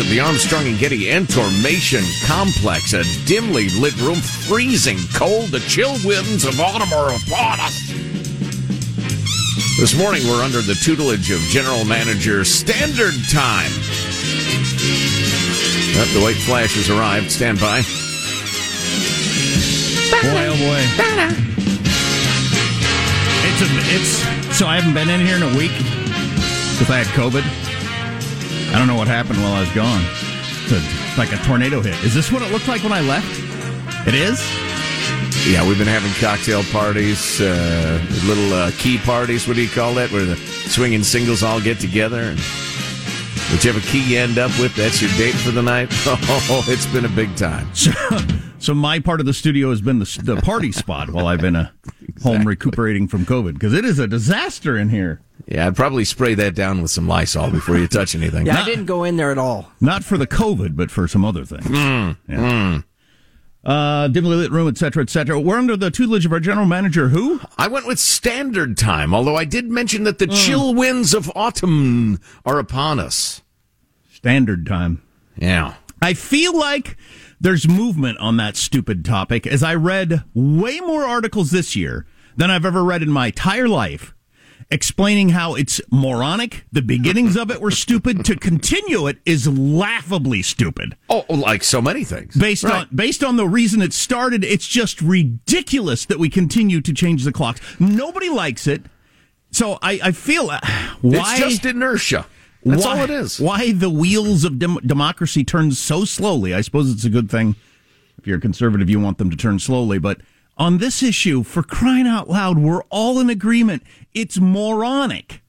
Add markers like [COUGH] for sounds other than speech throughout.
of the Armstrong and Getty Entormation Complex, a dimly lit room, freezing cold, the chill winds of autumn are upon us. This morning, we're under the tutelage of General Manager Standard Time. Yep, the white flash has arrived. Stand by. Boy, oh boy. It's a, it's so I haven't been in here in a week because I had COVID. I don't know what happened while I was gone. It's a- like a tornado hit. Is this what it looked like when I left? It is. Yeah, we've been having cocktail parties, uh, little uh, key parties. What do you call that? Where the swinging singles all get together. And whichever key you end up with, that's your date for the night. [LAUGHS] Oh, it's been a big time. So, so my part of the studio has been the, the party spot while I've been uh, home recuperating from COVID because it is a disaster in here. Yeah, I'd probably spray that down with some Lysol before you touch anything. Yeah, I didn't go in there at all. Not for the COVID, but for some other things. Yeah. Uh, dimly lit room, etc., cetera, et cetera. We're under the tutelage of our general manager, who? I went with standard time, although I did mention that the chill winds of autumn are upon us. Standard time. Yeah. I feel like there's movement on that stupid topic as I read way more articles this year than I've ever read in my entire life explaining how it's moronic, the beginnings of it were stupid, to continue it is laughably stupid. Oh, like so many things. Based Right. on based on the reason it started, it's just ridiculous that we continue to change the clocks. Nobody likes it. So I, I feel uh, [SIGHS] why It's just inertia. That's why, all it is. Why the wheels of dem- democracy turn so slowly? I suppose it's a good thing. If you're a conservative, you want them to turn slowly. But on this issue, for crying out loud, we're all in agreement. It's moronic.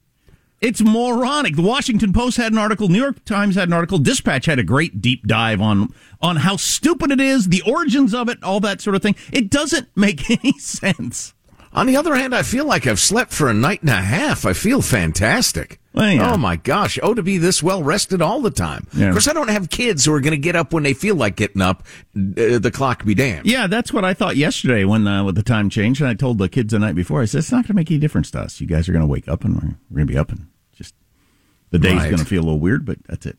It's moronic. The Washington Post had an article. New York Times had an article. Dispatch had a great deep dive on on how stupid it is, the origins of it, all that sort of thing. It doesn't make [LAUGHS] any sense. On the other hand, I feel like I've slept for a night and a half. I feel fantastic. Well, yeah. Oh my gosh. Oh, to be this well rested all the time. Yeah. Of course, I don't have kids who are going to get up when they feel like getting up. Uh, the clock be damned. Yeah, that's what I thought yesterday when uh, with the time change, and I told the kids the night before. I said it's not going to make any difference to us. You guys are going to wake up, and we're, we're going to be up, and just the day's Right. going to feel a little weird, but that's it.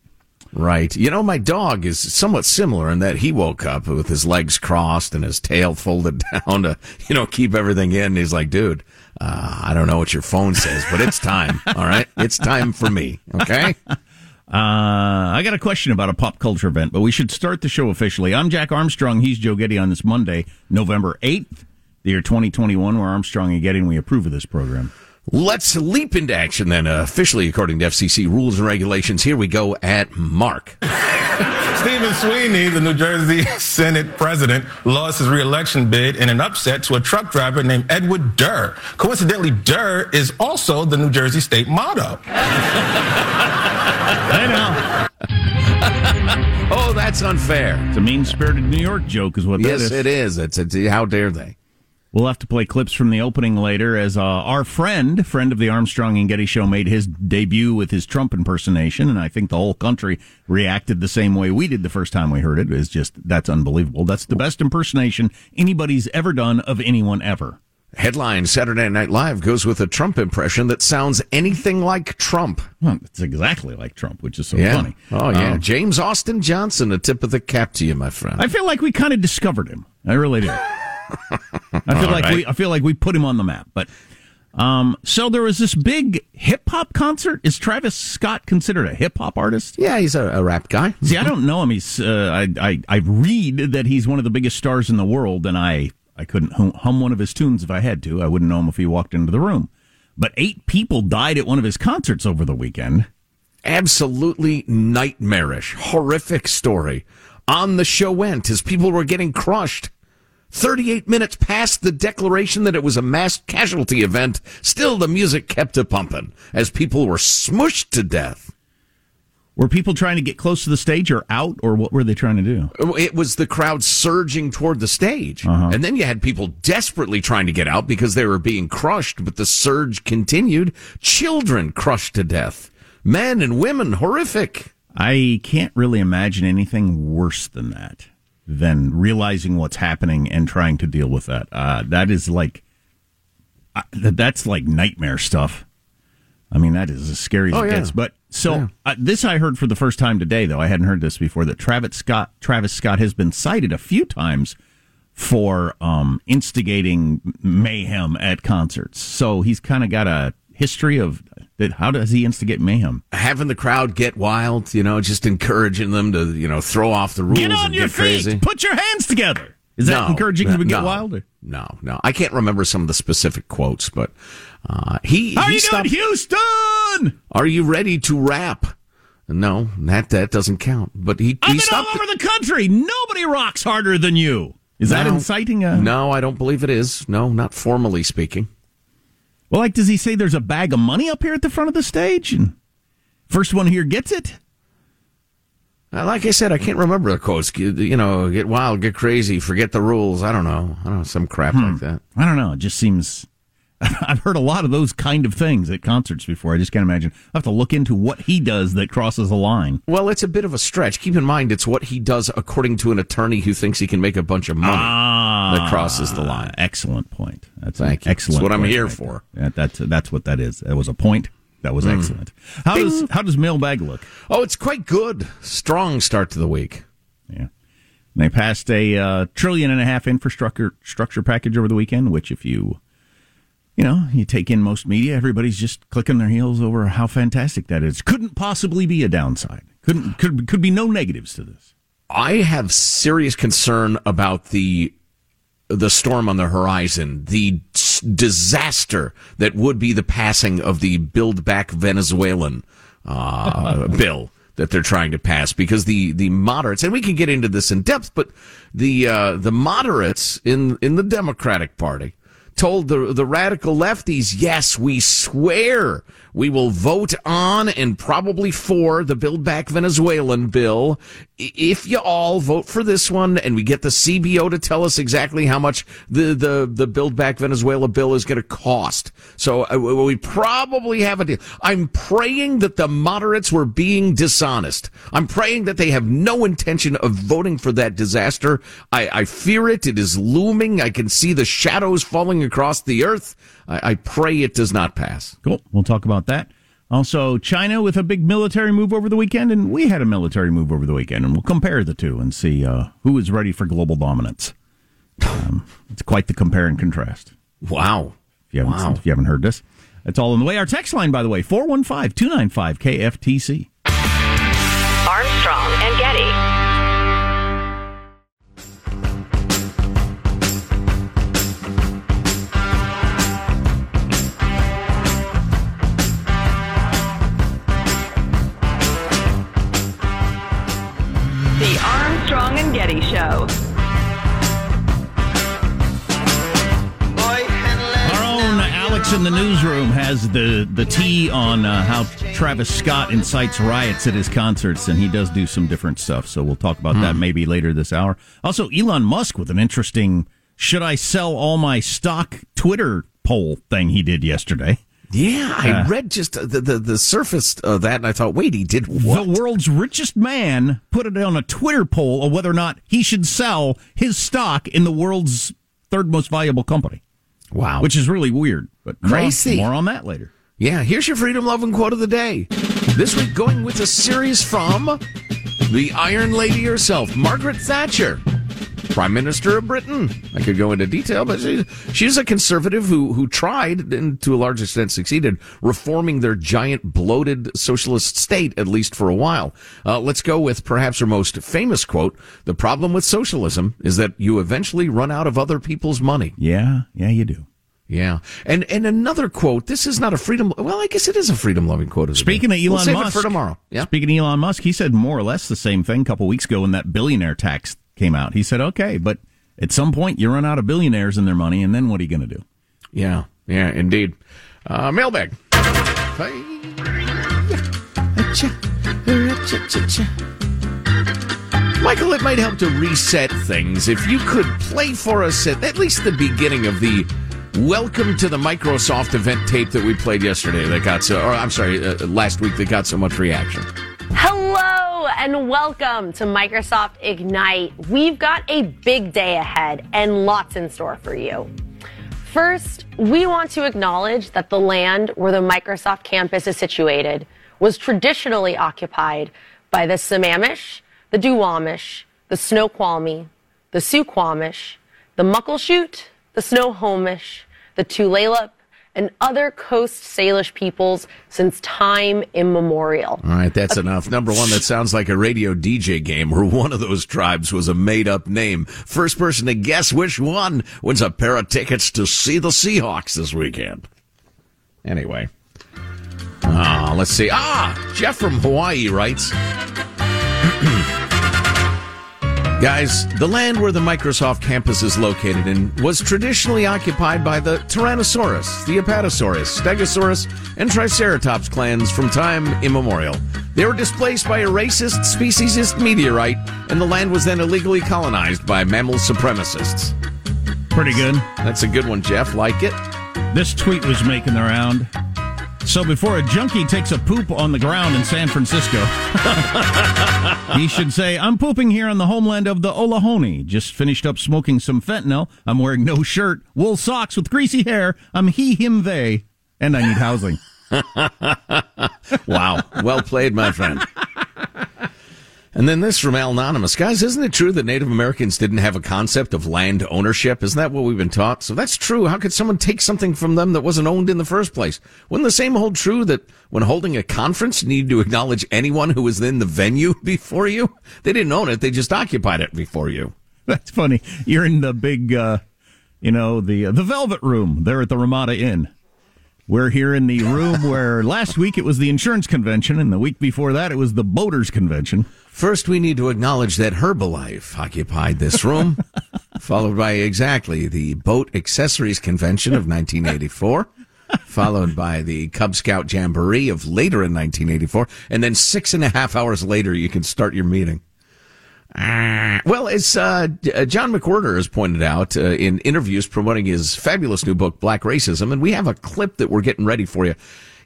Right. You know, my dog is somewhat similar in that he woke up with his legs crossed and his tail folded [LAUGHS] down to, you know, keep everything in. He's like, dude, uh, I don't know what your phone says, but it's time. [LAUGHS] All right. It's time for me. Okay. [LAUGHS] Uh, I got a question about a pop culture event, but we should start the show officially. I'm Jack Armstrong. He's Joe Getty on this Monday, November 8th, the year 2021. We're Armstrong and Getty, and we approve of this program. Let's leap into action then. Uh, officially, according to FCC rules and regulations, here we go at Mark. [LAUGHS] Stephen Sweeney, the New Jersey [LAUGHS] Senate president, lost his reelection bid in an upset to a truck driver named Edward Durr. Coincidentally, Durr is also the New Jersey state motto. [LAUGHS] I know. Oh, that's unfair. It's a mean spirited New York joke, is what that Yes, is. it is. It's, it's how dare they? We'll have to play clips from the opening later as uh, our friend, friend of the Armstrong and Getty show, made his debut with his Trump impersonation, and I think the whole country reacted the same way we did the first time we heard it. It's just that's unbelievable. That's the best impersonation anybody's ever done of anyone ever. Headline Saturday Night Live goes with a Trump impression that sounds anything like Trump. Well, it's exactly like Trump, which is so yeah. funny. Oh, yeah. Um, James Austin Johnson, a tip of the cap to you, my friend. I feel like we kind of discovered him. I really do. I feel like right. we I feel like we put him on the map. But um, so there was this big hip hop concert. Is Travis Scott considered a hip hop artist? yeah, he's a, a rap guy. See, I don't know him. He's uh, I, I I read that he's one of the biggest stars in the world, and I I couldn't hum, hum one of his tunes if I had to. I wouldn't know him if he walked into the room. But eight people died at one of his concerts over the weekend. Absolutely nightmarish, horrific story. On the show went as people were getting crushed. 38 minutes past the declaration that it was a mass casualty event, still the music kept a pumping as people were smushed to death. Were people trying to get close to the stage or out, or what were they trying to do? It was the crowd surging toward the stage. Uh-huh. And then you had people desperately trying to get out because they were being crushed, but the surge continued. Children crushed to death. Men and women, horrific. I can't really imagine anything worse than that, than realizing what's happening and trying to deal with that. Uh, that is like, uh, that's like nightmare stuff. I mean, that is as scary as oh, it yeah. gets. But so yeah. uh, this I heard for the first time today, though I hadn't heard this before. That Travis Scott, Travis Scott has been cited a few times for um, instigating mayhem at concerts. So he's kind of got a history of that. How does he instigate mayhem? Having the crowd get wild, you know, just encouraging them to, you know, throw off the rules. Get on your get feet. Crazy. Put your hands together. Is that no, encouraging no, to get no, wild? No, no. I can't remember some of the specific quotes, but uh, he. How he you stopped, doing, Houston? Are you ready to rap? No, that that doesn't count. But he. I've he been all over the country. Nobody rocks harder than you. Is that inciting a? No, I don't believe it is. No, not formally speaking. Well, like, does he say there's a bag of money up here at the front of the stage, and first one here gets it? Uh, like I said, I can't remember the quotes. You know, get wild, get crazy, forget the rules. I don't know. I don't know some crap hmm. like that. I don't know. It just seems. [LAUGHS] I've heard a lot of those kind of things at concerts before. I just can't imagine. I have to look into what he does that crosses the line. Well, it's a bit of a stretch. Keep in mind, it's what he does according to an attorney who thinks he can make a bunch of money ah, that crosses the line. Excellent point. That's Thank you. Excellent. That's what I'm here right for. That, that's that's what that is. That was a point. That was mm. excellent. How Bing. does how does mailbag look? Oh, it's quite good. Strong start to the week. Yeah. They passed a uh, trillion and a half infrastructure structure package over the weekend, which if you you know, you take in most media, everybody's just clicking their heels over how fantastic that is. Couldn't possibly be a downside. Couldn't could could be no negatives to this. I have serious concern about the the storm on the horizon, the disaster that would be the passing of the Build Back Venezuelan uh, [LAUGHS] bill that they're trying to pass because the the moderates and we can get into this in depth, but the uh, the moderates in in the Democratic Party told the the radical lefties, yes, we swear we will vote on and probably for the Build Back Venezuelan bill if you all vote for this one and we get the CBO to tell us exactly how much the, the, the Build Back Venezuela bill is going to cost. So uh, we probably have a deal. I'm praying that the moderates were being dishonest. I'm praying that they have no intention of voting for that disaster. I, I fear it. It is looming. I can see the shadows falling across the earth. I, I pray it does not pass. Cool. We'll talk about that. Also, China with a big military move over the weekend, and we had a military move over the weekend, and we'll compare the two and see uh, who is ready for global dominance. Um, it's quite the compare and contrast. Wow. If you, haven't, wow. if you haven't heard this, it's all in the way. Our text line, by the way, 415 295 KFTC. Armstrong Show. Our own Alex in the newsroom has the, the tea on uh, how Travis Scott incites riots at his concerts, and he does do some different stuff. So we'll talk about that hmm. maybe later this hour. Also, Elon Musk with an interesting should I sell all my stock Twitter poll thing he did yesterday. Yeah, I uh, read just the, the, the surface of that, and I thought, wait, he did what? The world's richest man put it on a Twitter poll of whether or not he should sell his stock in the world's third most valuable company. Wow, which is really weird, but crazy. More, more on that later. Yeah, here's your freedom loving quote of the day. This week, going with a series from the Iron Lady herself, Margaret Thatcher. Prime Minister of Britain. I could go into detail, but she, she's a conservative who, who tried, and to a large extent succeeded, reforming their giant bloated socialist state, at least for a while. Uh, let's go with perhaps her most famous quote. The problem with socialism is that you eventually run out of other people's money. Yeah, yeah, you do. Yeah, and and another quote. This is not a freedom. Well, I guess it is a freedom loving quote. Speaking of Elon we'll Musk, for tomorrow. Yeah. Speaking of Elon Musk, he said more or less the same thing a couple weeks ago when that billionaire tax came out. He said, "Okay, but at some point you run out of billionaires and their money, and then what are you going to do?" Yeah, yeah, indeed. Uh, mailbag. Michael, it might help to reset things if you could play for us at at least the beginning of the Welcome to the Microsoft event tape that we played yesterday that got so, or I'm sorry, uh, last week that got so much reaction. And welcome to Microsoft Ignite. We've got a big day ahead and lots in store for you. First, we want to acknowledge that the land where the Microsoft campus is situated was traditionally occupied by the Sammamish, the Duwamish, the Snoqualmie, the Suquamish, the Muckleshoot, the Snohomish, the Tulalip, and other Coast Salish peoples since time immemorial. All right, that's enough. Number one, that sounds like a radio DJ game where one of those tribes was a made up name. First person to guess which one wins a pair of tickets to see the Seahawks this weekend. Anyway. Ah, let's see. Ah, Jeff from Hawaii writes. Guys, the land where the Microsoft campus is located in was traditionally occupied by the Tyrannosaurus, the Apatosaurus, Stegosaurus, and Triceratops clans from time immemorial. They were displaced by a racist, speciesist meteorite, and the land was then illegally colonized by mammal supremacists. Pretty good. That's a good one, Jeff. Like it? This tweet was making the round. So before a junkie takes a poop on the ground in San Francisco, [LAUGHS] he should say, I'm pooping here on the homeland of the Ohlone. Just finished up smoking some fentanyl. I'm wearing no shirt, wool socks with greasy hair. I'm he, him, they, and I need housing. [LAUGHS] wow. Well played, my friend. And then this from Al Anonymous. Guys, isn't it true that Native Americans didn't have a concept of land ownership? Isn't that what we've been taught? So that's true. How could someone take something from them that wasn't owned in the first place? Wouldn't the same hold true that when holding a conference, you need to acknowledge anyone who was in the venue [LAUGHS] before you? They didn't own it. They just occupied it before you. That's funny. You're in the big, uh, you know, the, uh, the Velvet Room there at the Ramada Inn. We're here in the room where [LAUGHS] last week it was the insurance convention, and the week before that it was the boaters convention. First, we need to acknowledge that Herbalife occupied this room, [LAUGHS] followed by exactly the Boat Accessories Convention of 1984, followed by the Cub Scout Jamboree of later in 1984, and then six and a half hours later, you can start your meeting. Uh, well, as uh, John McWhorter has pointed out uh, in interviews promoting his fabulous new book, Woke Racism, and we have a clip that we're getting ready for you.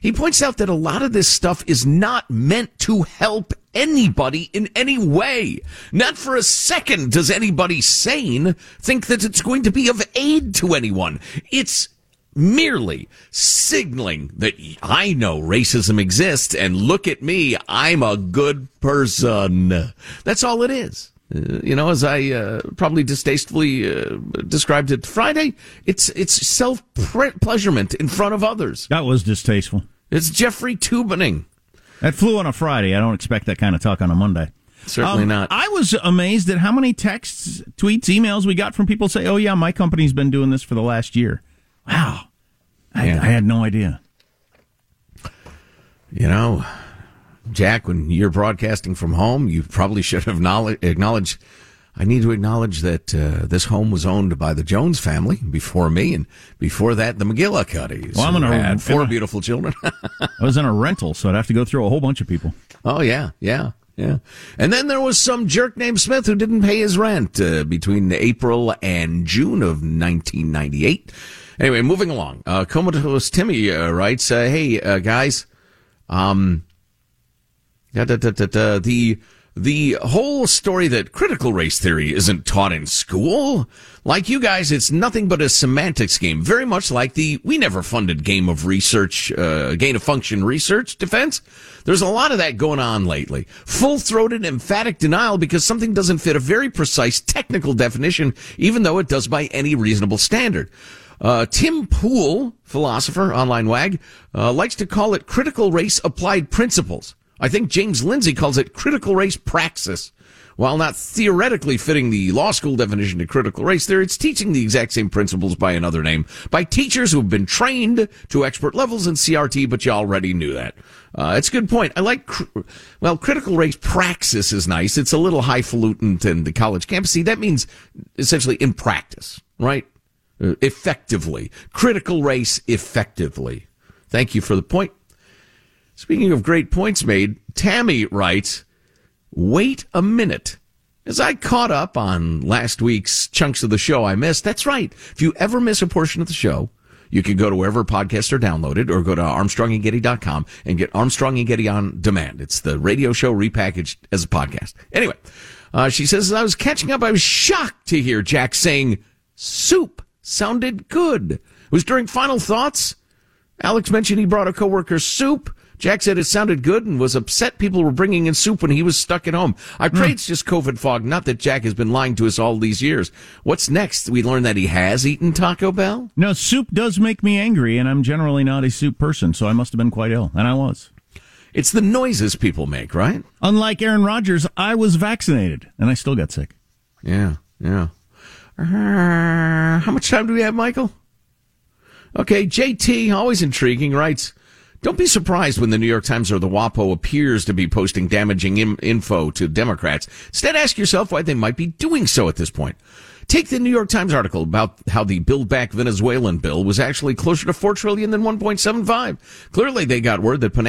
He points out that a lot of this stuff is not meant to help anybody in any way. Not for a second does anybody sane think that it's going to be of aid to anyone. It's merely signaling that I know racism exists and look at me, I'm a good person. That's all it is. Uh, you know, as I uh, probably distastefully uh, described it Friday, it's it's self pleasurement in front of others. That was distasteful. It's Jeffrey Toobining. That flew on a Friday. I don't expect that kind of talk on a Monday. Certainly um, not. I was amazed at how many texts, tweets, emails we got from people say, "Oh yeah, my company's been doing this for the last year." Wow, I, Yeah. I had no idea. You know, Jack, when you're broadcasting from home, you probably should have acknowledged. I need to acknowledge that uh, this home was owned by the Jones family before me, and before that, the McGillicuddies. Well, I'm who gonna- had four gonna- beautiful children. [LAUGHS] I was in a rental, so I'd have to go through a whole bunch of people. oh yeah, yeah, yeah. And then there was some jerk named Smith who didn't pay his rent uh, between April and June of 1998. Anyway, moving along. Uh, Comatose Timmy uh, writes, uh, "Hey uh, guys, um, da, da, da, the the whole story that critical race theory isn't taught in school. Like you guys, it's nothing but a semantics game. Very much like the we never funded game of research, uh, gain of function research defense. There's a lot of that going on lately. Full throated, emphatic denial because something doesn't fit a very precise technical definition, even though it does by any reasonable standard. Uh, Tim Pool, philosopher, online wag, uh, likes to call it critical race applied principles. I think James Lindsay calls it critical race praxis. While not theoretically fitting the law school definition of critical race theory, it's teaching the exact same principles by another name by teachers who have been trained to expert levels in CRT, but you already knew that. Uh, it's a good point. I like, cr- well, critical race praxis is nice. It's a little highfalutin in the college campus. See, that means essentially in practice, right? Uh, effectively. Critical race effectively. Thank you for the point. Speaking of great points made, Tammy writes, Wait a minute. As I caught up on last week's chunks of the show I missed, that's right. If you ever miss a portion of the show, you can go to wherever podcasts are downloaded or go to armstrongandgetty.com and get Armstrong and Getty on demand. It's the radio show repackaged as a podcast. Anyway, uh, she says, as I was catching up, I was shocked to hear Jack saying soup sounded good. It was during final thoughts. Alex mentioned he brought a coworker soup. Jack said it sounded good and was upset people were bringing in soup when he was stuck at home. I hmm. pray it's just COVID fog, not that Jack has been lying to us all these years. What's next? We learn that he has eaten Taco Bell? No, soup does make me angry, and I'm generally not a soup person, so I must have been quite ill, and I was. It's the noises people make, right? Unlike Aaron Rodgers, I was vaccinated, and I still got sick. Yeah, yeah. Uh, how much time do we have, Michael? Okay, JT, always intriguing, writes, don't be surprised when the New York Times or the WAPO appears to be posting damaging Im- info to Democrats. Instead, ask yourself why they might be doing so at this point. Take the New York Times article about how the Build Back Venezuelan bill was actually closer to 4 trillion than 1.75. Clearly, they got word that uh,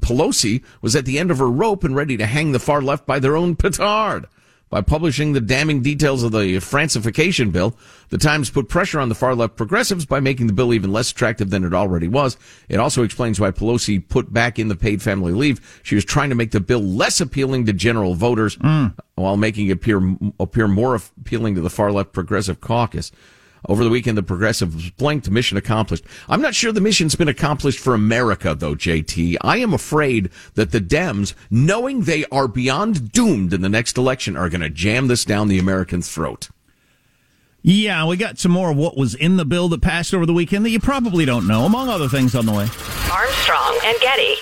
Pelosi was at the end of her rope and ready to hang the far left by their own petard. By publishing the damning details of the Francification bill, the Times put pressure on the far left progressives by making the bill even less attractive than it already was. It also explains why Pelosi put back in the paid family leave. She was trying to make the bill less appealing to general voters mm. while making it appear, appear more appealing to the far left progressive caucus. Over the weekend, the progressives blinked, mission accomplished. I'm not sure the mission's been accomplished for America, though, JT. I am afraid that the Dems, knowing they are beyond doomed in the next election, are going to jam this down the American throat. Yeah, we got some more of what was in the bill that passed over the weekend that you probably don't know, among other things on the way. Armstrong and Getty.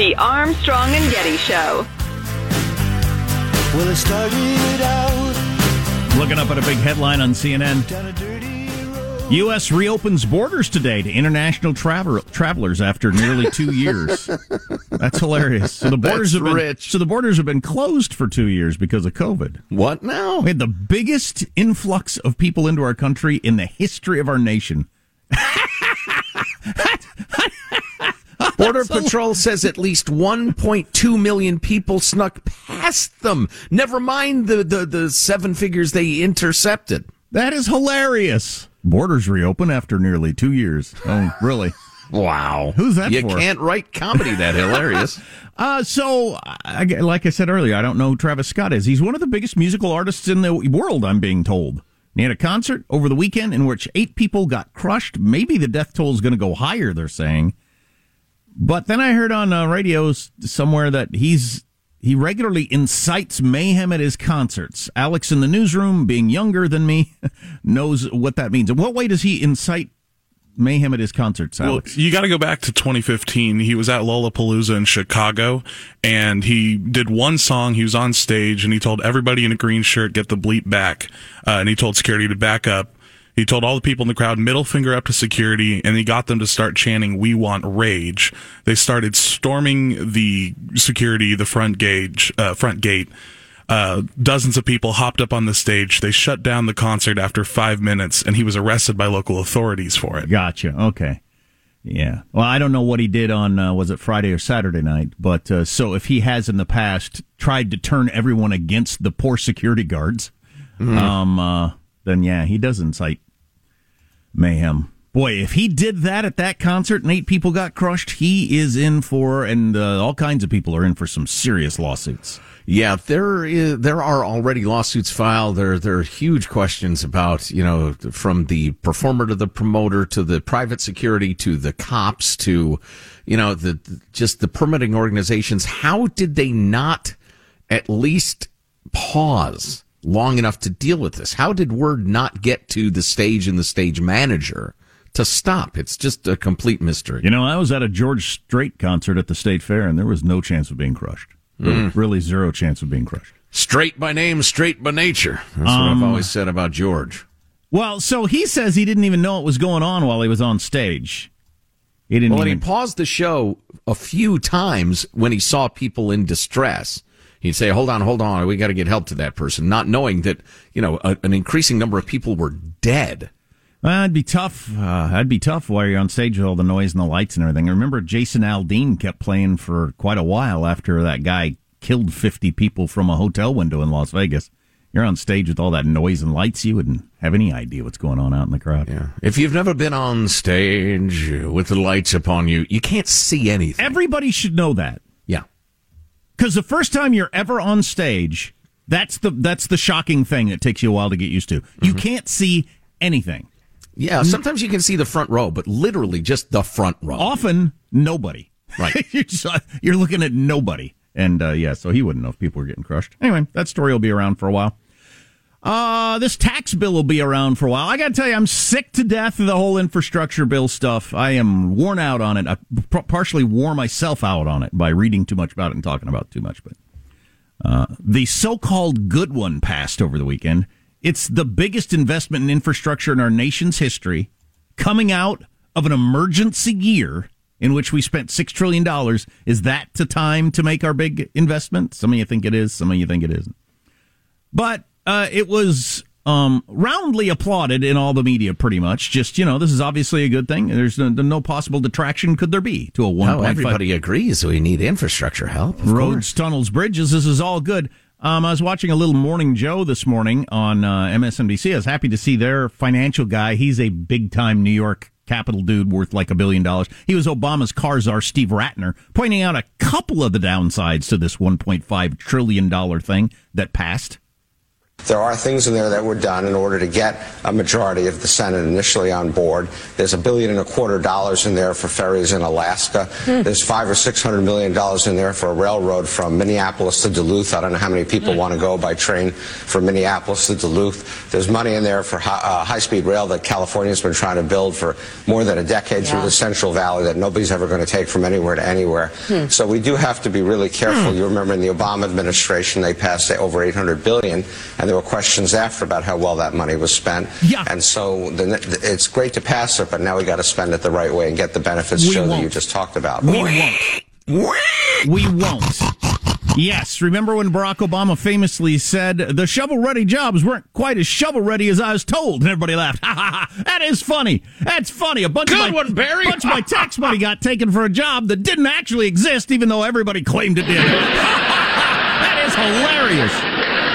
The Armstrong and Getty Show. Well, it started out. Looking up at a big headline on CNN. U.S. reopens borders today to international travel- travelers after nearly two [LAUGHS] years. That's hilarious. So the borders That's have been rich. so the borders have been closed for two years because of COVID. What now? We had the biggest influx of people into our country in the history of our nation. [LAUGHS] Border Patrol says at least 1.2 million people snuck past them. Never mind the, the, the seven figures they intercepted. That is hilarious. Borders reopen after nearly two years. Oh, really? [LAUGHS] Wow. Who's that you for? can't write comedy that hilarious. [LAUGHS] uh, so, I, like I said earlier, I don't know who Travis Scott is. He's one of the biggest musical artists in the world, I'm being told. He had a concert over the weekend in which eight people got crushed. Maybe the death toll is going to go higher, they're saying. But then I heard on uh, radio somewhere that he's he regularly incites mayhem at his concerts. Alex in the newsroom, being younger than me, [LAUGHS] knows what that means. In what way does he incite mayhem at his concerts, Alex? Well, you got to go back to 2015. He was at Lollapalooza in Chicago, and he did one song. He was on stage, and he told everybody in a green shirt, "Get the bleep back," uh, and he told security to back up. He told all the people in the crowd, middle finger up to security, and he got them to start chanting, We want rage. They started storming the security, the front gate, uh, front gate. Uh, dozens of people hopped up on the stage. They shut down the concert after five minutes, and he was arrested by local authorities for it. Gotcha. Okay. Yeah. Well, I don't know what he did on uh, was it Friday or Saturday night, but uh, so if he has in the past tried to turn everyone against the poor security guards, mm-hmm. um, uh, then yeah, he does incite mayhem. Boy, if he did that at that concert and eight people got crushed, he is in for, and uh, all kinds of people are in for some serious lawsuits. Yeah, there is, there are already lawsuits filed. There there are huge questions about you know from the performer to the promoter to the private security to the cops to you know the just the permitting organizations. How did they not at least pause? Long enough to deal with this? How did word not get to the stage and the stage manager to stop? It's just a complete mystery. You know, I was at a George Strait concert at the State Fair, and there was no chance of being crushed. Mm. Really, zero chance of being crushed. Straight by name, straight by nature. That's um, what I've um, always said about George. Well, so he says he didn't even know what was going on while he was on stage. He didn't. Well, even... he paused the show a few times when he saw people in distress He'd say, hold on, hold on, we got to get help to that person, not knowing that, you know, a, an increasing number of people were dead. Well, that'd be tough. Uh, that'd be tough while you're on stage with all the noise and the lights and everything. I remember Jason Aldean kept playing for quite a while after that guy killed 50 people from a hotel window in Las Vegas. You're on stage with all that noise and lights, you wouldn't have any idea what's going on out in the crowd. Yeah. If you've never been on stage with the lights upon you, you can't see anything. Everybody should know that. Because the first time you're ever on stage, that's the that's the shocking thing that takes you a while to get used to. You can't see anything. Yeah, sometimes you can see the front row, but literally just the front row. Often, nobody. Right. [LAUGHS] you're, just, you're looking at nobody. And uh, yeah, so he wouldn't know if people were getting crushed. Anyway, that story will be around for a while. Uh, this tax bill will be around for a while. I got to tell you, I'm sick to death of the whole infrastructure bill stuff. I am worn out on it. I p- partially wore myself out on it by reading too much about it and talking about too much. But uh, the so-called good one passed over the weekend. It's the biggest investment in infrastructure in our nation's history, coming out of an emergency year in which we spent six trillion dollars. Is that the time to make our big investment? Some of you think it is. Some of you think it isn't. But uh, it was um, roundly applauded in all the media, pretty much. Just you know, this is obviously a good thing. There's no, no possible detraction could there be to a one No, everybody agrees we need infrastructure help. roads, course. tunnels, bridges. This is all good. Um, I was watching a little Morning Joe this morning on uh, MSNBC. I was happy to see their financial guy. He's a big time New York capital dude worth like a billion dollars. He was Obama's car czar, Steve Rattner, pointing out a couple of the downsides to this $1.5 trillion thing that passed. There are things in there that were done in order to get a majority of the Senate initially on board. There's a billion and a quarter dollars in there for ferries in Alaska. Hmm. There's five or six hundred million dollars in there for a railroad from Minneapolis to Duluth. I don't know how many people hmm. want to go by train from Minneapolis to Duluth. There's money in there for hi- uh, high-speed rail that California's been trying to build for more than a decade through the Central Valley that nobody's ever going to take from anywhere to anywhere. Hmm. So we do have to be really careful. You remember in the Obama administration, they passed over 800 billion, and there were questions after about how well that money was spent. Yeah. And so the, it's great to pass it, but now we got to spend it the right way and get the benefits We show that won't. you just talked about. We won't. We won't. Yes, remember when Barack Obama famously said the shovel ready jobs weren't quite as shovel ready as I was told, and everybody laughed. [LAUGHS] Ha ha ha! That is funny. That's funny. A bunch Good of my, one, Barry. bunch of my tax money got taken for a job that didn't actually exist, even though everybody claimed it did. [LAUGHS] that is hilarious.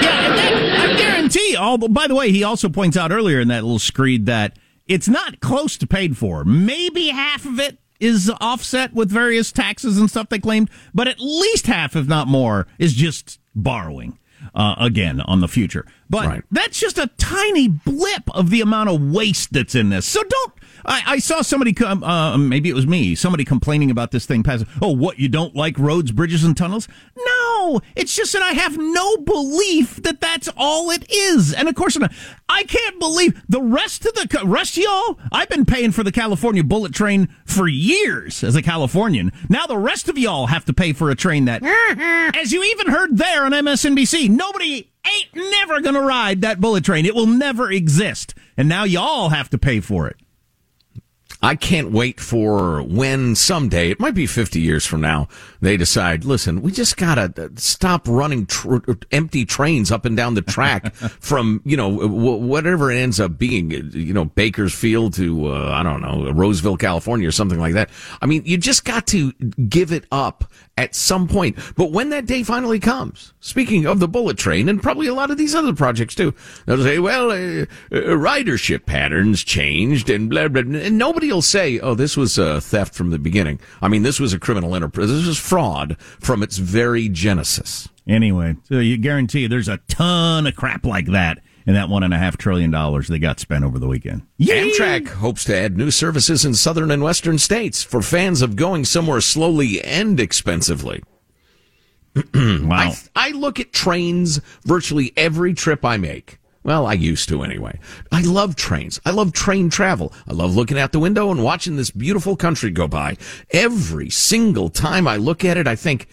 Yeah, and that, I guarantee. All by the way, he also points out earlier in that little screed that it's not close to paid for. Maybe half of it is offset with various taxes and stuff they claimed, but at least half, if not more, is just borrowing. Uh, again on the future, but Right. that's just a tiny blip of the amount of waste that's in this. So don't. I, I saw somebody come. Uh, maybe it was me. Somebody complaining about this thing passing. Oh, what you don't like roads, bridges, and tunnels? No, it's just that I have no belief that that's all it is. And of course, I'm- I can't believe the rest of the rest of y'all. I've been paying for the California bullet train for years as a Californian. Now the rest of y'all have to pay for a train that, [LAUGHS] as you even heard there on MSNBC, nobody ain't never gonna ride that bullet train. It will never exist. And now y'all have to pay for it. I can't wait for when someday, it might be 50 years from now, they decide, listen, we just gotta stop running tr- empty trains up and down the track [LAUGHS] from, you know, w- whatever it ends up being, you know, Bakersfield to, uh, I don't know, Roseville, California or something like that. I mean, you just got to give it up at some point. But when that day finally comes, speaking of the bullet train and probably a lot of these other projects too, they'll say, well, uh, uh, ridership patterns changed and blah, blah, blah. And nobody will say, oh, this was a theft from the beginning. I mean, this was a criminal enterprise. This was fraud from its very genesis. Anyway, so you guarantee there's a ton of crap like that in that one and a half trillion dollars they got spent over the weekend. Amtrak hopes to add new services in southern and western states for fans of going somewhere slowly and expensively. [CLEARS THROAT] Wow. I, I look at trains virtually every trip I make. Well, I used to anyway. I love trains. I love train travel. I love looking out the window and watching this beautiful country go by. Every single time I look at it, I think,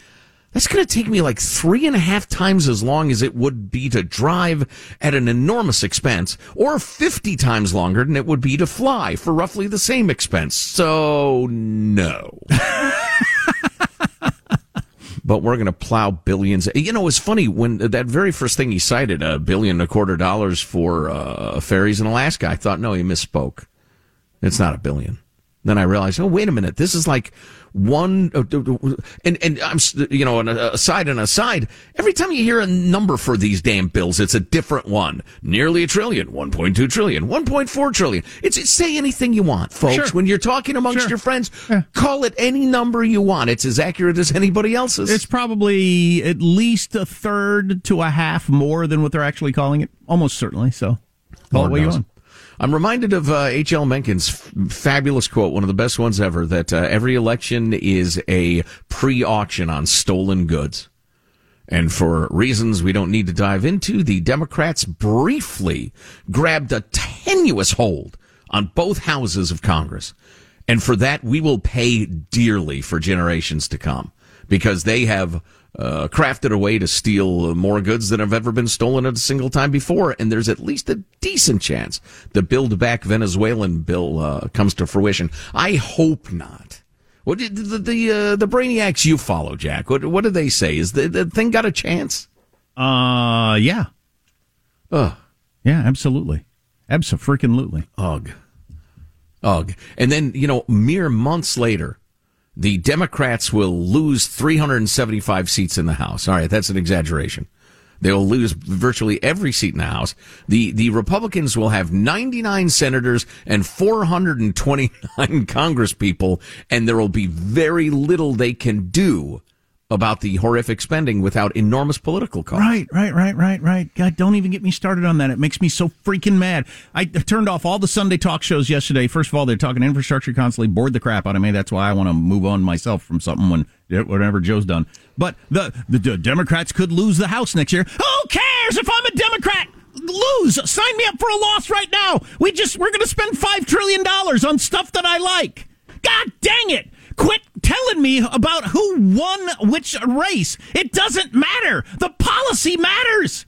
that's going to take me like three and a half times as long as it would be to drive at an enormous expense, or 50 times longer than it would be to fly for roughly the same expense. So, no. [LAUGHS] but we're going to plow billions. You know, it's funny when that very first thing he cited, a billion and a quarter dollars for uh, ferries in Alaska. I thought, no, he misspoke. It's not a billion. Then I realized, oh, wait a minute. This is like one, uh, and, and I'm, you know, an aside and aside, every time you hear a number for these damn bills, it's a different one. Nearly a trillion, 1.2 trillion, 1.4 trillion. It's, it's say anything you want, folks. Sure. When you're talking amongst Sure. your friends, Yeah. call it any number you want. It's as accurate as anybody else's. It's probably at least a third to a half more than what they're actually calling it. Almost certainly. So, call Lord it what you want. I'm reminded of uh, H.L. Mencken's f- fabulous quote, one of the best ones ever, that uh, every election is a pre-auction on stolen goods. And for reasons we don't need to dive into, the Democrats briefly grabbed a tenuous hold on both houses of Congress. And for that, we will pay dearly for generations to come because they have uh, crafted a way to steal more goods than have ever been stolen at a single time before. And there's at least a decent chance the Build Back Venezuelan bill uh, comes to fruition. I hope not. What did the the, uh, the brainiacs you follow, Jack? What what do they say? Is the, the thing got a chance? Uh, yeah. Ugh. Yeah, absolutely. Absolutely. Ugh. Ugh. And then, you know, mere months later, the Democrats will lose 375 seats in the House. All right, that's an exaggeration. They'll lose virtually every seat in the House. The the Republicans will have 99 senators and 429 [LAUGHS] congresspeople, and there will be very little they can do about the horrific spending without enormous political costs. Right, right, right, right, right. God, don't even get me started on that. It makes me so freaking mad. I turned off all the Sunday talk shows yesterday. First of all, they're talking infrastructure constantly, bored the crap out of me. That's why I want to move on myself from something when whatever Joe's done. But the, the the Democrats could lose the House next year. Who cares if I'm a Democrat? Lose. Sign me up for a loss right now. We just we're going to spend five trillion dollars on stuff that I like. God dang it! Quit telling me about who won which race. It doesn't matter. The policy matters.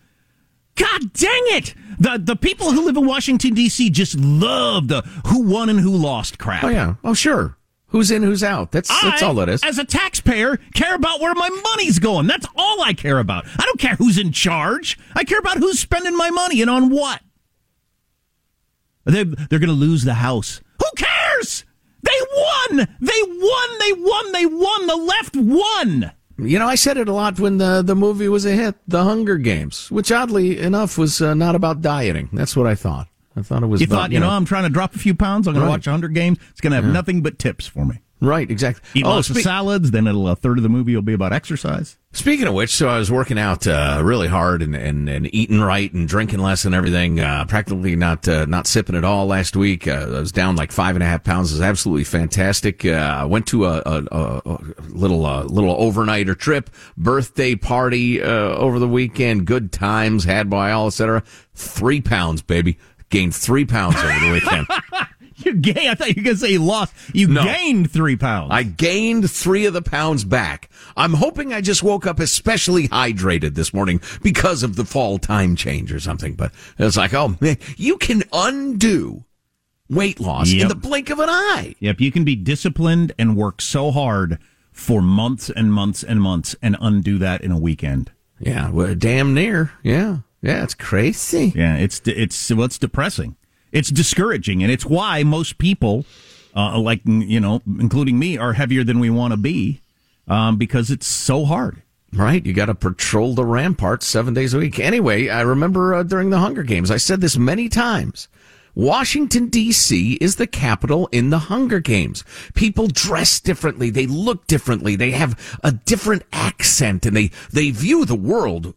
God dang it! The the people who live in Washington D.C. just love the who won and who lost crap. Oh yeah. Oh sure. Who's in, who's out? That's that's all it is. As a taxpayer, care about where my money's going. That's all I care about. I don't care who's in charge. I care about who's spending my money and on what. They they're going to lose the house. Who cares? They won. They won. They won. They won. The left won. You know, I said it a lot when the the movie was a hit, The Hunger Games, which oddly enough was uh, not about dieting. That's what I thought. I thought it was. You about, thought, you know, I'm trying to drop a few pounds. I'm going Right. to watch 100 games. It's going to have nothing but tips for me. Right, exactly. Eat oh, lots of salads. Then a third of the movie will be about exercise. speaking of which, so I was working out uh, really hard and, and, and eating right and drinking less and everything. Uh, practically not uh, not sipping at all last week. Uh, I was down like five and a half pounds. It was absolutely fantastic. Uh, I went to a, a, a, little uh, little overnighter trip, birthday party uh, over the weekend. Good times had by all, etc. Three pounds, baby. Gained three pounds over the weekend. [LAUGHS] [LAUGHS] You gained. I thought you were going to say you lost. You No. gained three pounds. I gained three of the pounds back. I'm hoping I just woke up especially hydrated this morning because of the fall time change or something. But it's like, oh man, you can undo weight loss in the blink of an eye. Yep, you can be disciplined and work so hard for months and months and months and undo that in a weekend. Yeah, well, damn near. Yeah, yeah, it's crazy. Yeah, it's it's well, it's depressing. It's discouraging, and it's why most people, uh, like you know, including me, are heavier than we want to be, um, because it's so hard. Right, you got to patrol the ramparts seven days a week. Anyway, I remember uh, during the Hunger Games, I said this many times. Washington D.C. is the capital in the Hunger Games. People dress differently, they look differently, they have a different accent, and they they view the world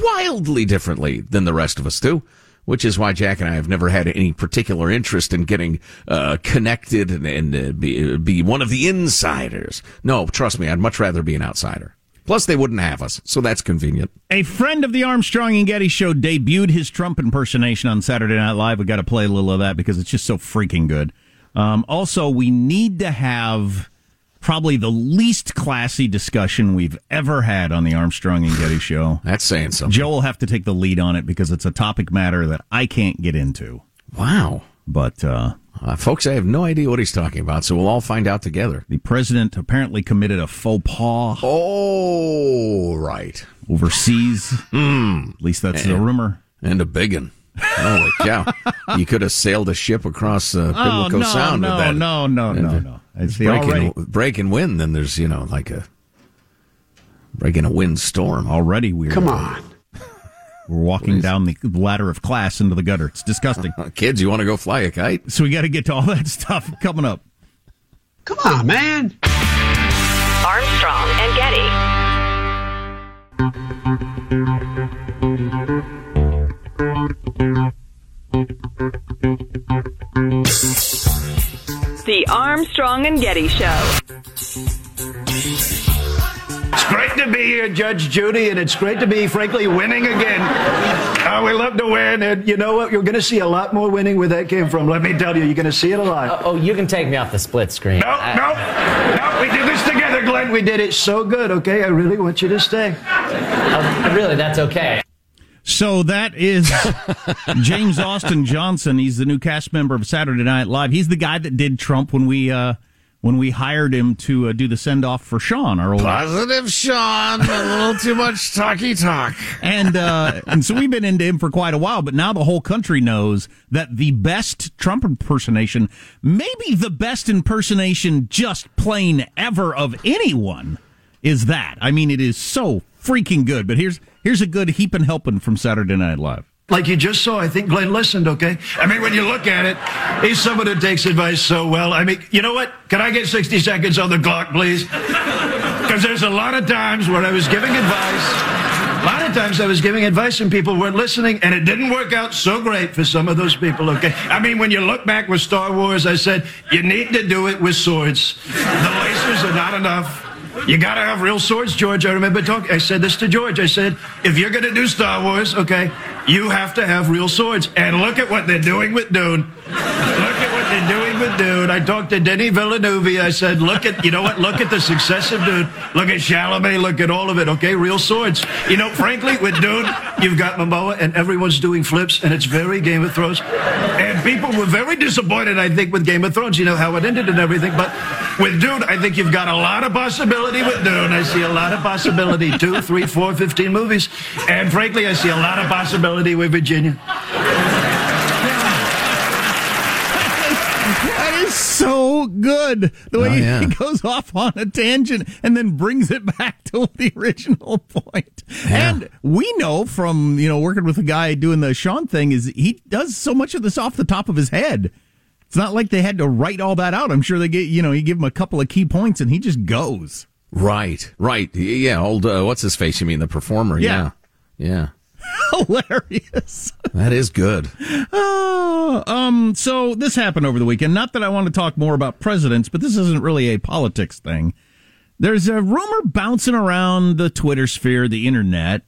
wildly differently than the rest of us do. Which is why Jack and I have never had any particular interest in getting uh, connected and, and uh, be, be one of the insiders. No, trust me, I'd much rather be an outsider. Plus, they wouldn't have us, so that's convenient. A friend of the Armstrong and Getty show debuted his Trump impersonation on Saturday Night Live. We got to play a little of that because it's just so freaking good. Um, also, we need to have probably the least classy discussion we've ever had on the Armstrong and Getty show. [SIGHS] That's saying something. Joe will have to take the lead on it because it's a topic matter that I can't get into. Wow. But uh, Uh, folks, I have no idea what he's talking about, so we'll all find out together. The president apparently committed a faux pas Oh, right. overseas. At least that's the rumor. And a big one. Holy cow. You could have sailed a ship across uh, Pamlico oh, no, Sound no, with that. no, no, no, And no. It's the breaking, already, breaking wind, then there's, you know, like a breaking a wind storm. already weird. Come on. [LAUGHS] We're walking down the ladder of class into the gutter. It's disgusting. [LAUGHS] Kids, you want to go fly a kite? so we got to get to all that [LAUGHS] stuff coming up. Come on, man. Armstrong and Getty. The Armstrong and Getty Show. It's great to be here, Judge Judy, and it's great to be, frankly, winning again. Uh, we love to win, and you know what? You're going to see a lot more winning where that came from. Let me tell you, you're going to see it a lot. Oh, you can take me off the split screen. No, no, no, we did this together, Glenn. We did it so good, okay? I really want you to stay. Uh, really, that's okay. So that is [LAUGHS] James Austin Johnson. He's the new cast member of Saturday Night Live. He's the guy that did Trump when we uh, when we hired him to uh, do the send off for Sean, our old Positive Sean, a little too much talky talk. and uh, and so we've been into him for quite a while. But now the whole country knows that the best Trump impersonation, maybe the best impersonation just plain ever of anyone, is that. I mean, it is so freaking good. But here's here's a good heaping helping from Saturday Night Live. Like you just saw, I think Glenn listened, okay? I mean, when you look at it, he's someone who takes advice so well. I mean, you know what? Can I get 60 seconds on the clock, please? Because there's a lot of times where I was giving advice. A lot of times I was giving advice and people weren't listening, and it didn't work out so great for some of those people, okay? I mean, when you look back with Star Wars, I said, you need to do it with swords. The lasers are not enough. You gotta have real swords, George. I remember talking. I said this to George. I said, if you're gonna do Star Wars, okay, you have to have real swords. And look at what they're doing with Dune. Doing with Dune. I talked to Denny Villeneuve. I said, look at, you know what? Look at the success of Dune. Look at Chalamet. Look at all of it. Okay, real swords. You know, frankly, with Dune, you've got Momoa, and everyone's doing flips, and it's very Game of Thrones. And people were very disappointed, I think, with Game of Thrones. You know how it ended and everything, but. With Dune, I think you've got a lot of possibility with Dune. I see a lot of possibility. Two, three, four, fifteen movies. And frankly, I see a lot of possibility with Virginia. That is so good. The way Oh, yeah. he [LAUGHS] goes off on a tangent and then brings it back [LAUGHS] to the original point. And we know from, you know, working with a guy doing the Sean thing is he does so much of this off the top of his head. It's not like they had to write all that out. I'm sure they get, you know, you give him a couple of key points and he just goes. Right, right. Yeah, old, uh, what's his face? You mean the performer? Yeah. Yeah. [LAUGHS] Hilarious. That is good. Oh, um, so this happened over the weekend. Not that I want to talk more about presidents, but this isn't really a politics thing. There's a rumor bouncing around the Twitter sphere, the internet.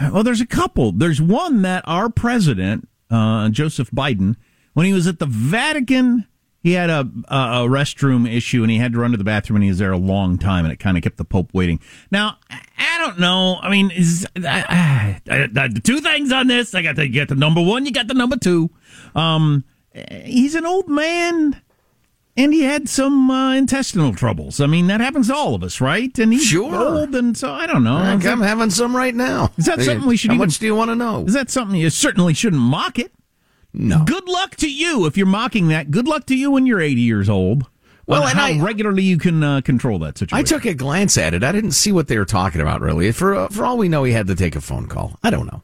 Well, there's a couple. There's one that our president, uh, Joseph Biden, when he was at the Vatican, he had a, a, restroom issue and he had to run to the bathroom and he was there a long time and it kind of kept the Pope waiting. Now, I don't know. I mean, is, I, I, I, the two things on this. I got to get the number one. You got the number two. Um, he's an old man and he had some uh, intestinal troubles. I mean, that happens to all of us, right? And he's Sure. old, and so I don't know. Heck, Is that- I'm having some right now. Is that something we should How even- much do you want to know? is that something you certainly shouldn't mock it? No. Good luck to you if you're mocking that. Good luck to you when you're 80 years old. Well, and how I- regularly you can uh, control that situation. I took a glance at it. I didn't see what they were talking about really. For uh, for all we know, he had to take a phone call. I don't know.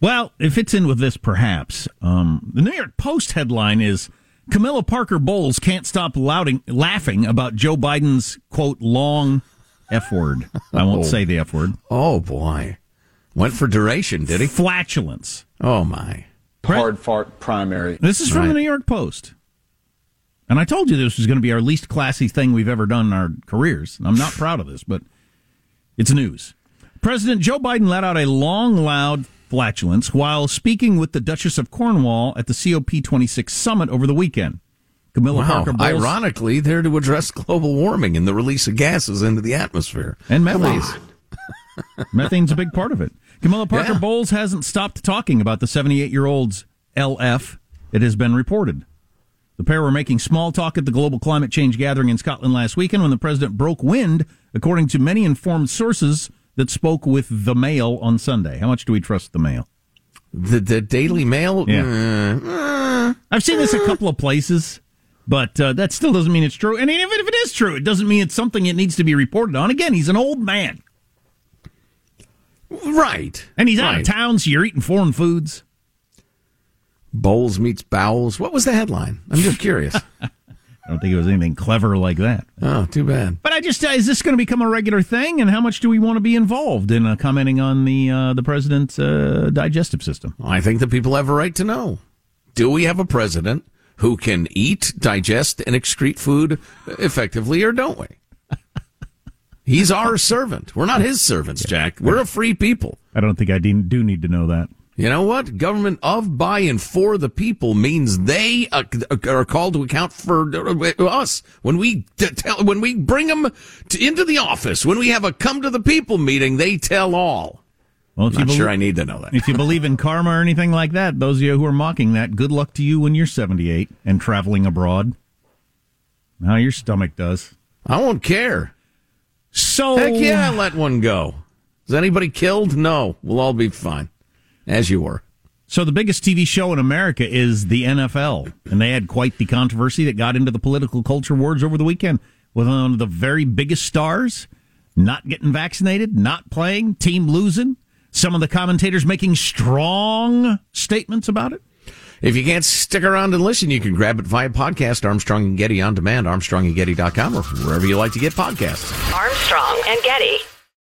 Well, it fits in with this, perhaps. Um, the New York Post headline is Camilla Parker Bowles can't stop louting, laughing about Joe Biden's, quote, long F word. I won't Oh. say the F word. Oh boy, went for duration, did he? Flatulence. Oh my. Hard fart primary. This is from the New York Post. And I told you this was going to be our least classy thing we've ever done in our careers. I'm not proud of this, but it's news. President Joe Biden let out a long, loud flatulence while speaking with the Duchess of Cornwall at the COP26 summit over the weekend. Camilla Wow. Parker Bowles Ironically, they're to address global warming and the release of gases into the atmosphere. and methane. [LAUGHS] Methane's a big part of it. Camilla Parker Yeah. Bowles hasn't stopped talking about the 78 year old's LF it has been reported. The pair were making small talk at the global climate change gathering in Scotland last weekend when the president broke wind, according to many informed sources that spoke with the Mail on Sunday. How much do we trust the Mail? The the Daily Mail. Yeah. Uh, I've seen this a couple of places, but uh, that still doesn't mean it's true. And even if it is true, it doesn't mean it's something that needs to be reported on. Again, he's an old man, right. and he's out of town, so you're eating foreign foods. Bowls meets bowels. What was the headline? I'm just curious. [LAUGHS] I don't think it was anything clever like that. oh, too bad. But I just uh, is this going to become a regular thing? And how much do we want to be involved in uh, commenting on the uh, the president's uh, digestive system? I think that people have a right to know. Do we have a president who can eat, digest, and excrete food effectively, or don't we? He's our servant. We're not his servants, Jack. We're a free people. I don't think I do need to know that. You know what? Government of, by, and for the people means they uh, are called to account for uh, us when we tell when we bring them to, into the office. When we have a come to the people meeting, they tell all. Well, if Not you sure I need to know that. If you believe in karma or anything like that, those of you who are mocking that, good luck to you when you're 78 and traveling abroad. How your stomach does. I won't care. So Heck yeah, let one go. Is anybody killed? No. We'll all be fine. As you were. So the biggest TV show in America is the NFL, and they had quite the controversy that got into the political culture wars over the weekend with one of the very biggest stars not getting vaccinated, not playing, team losing. Some of the commentators making strong statements about it. If you can't stick around and listen, you can grab it via podcast, Armstrong and Getty on demand, armstrongandgetty.com, or wherever you like to get podcasts. Armstrong and Getty.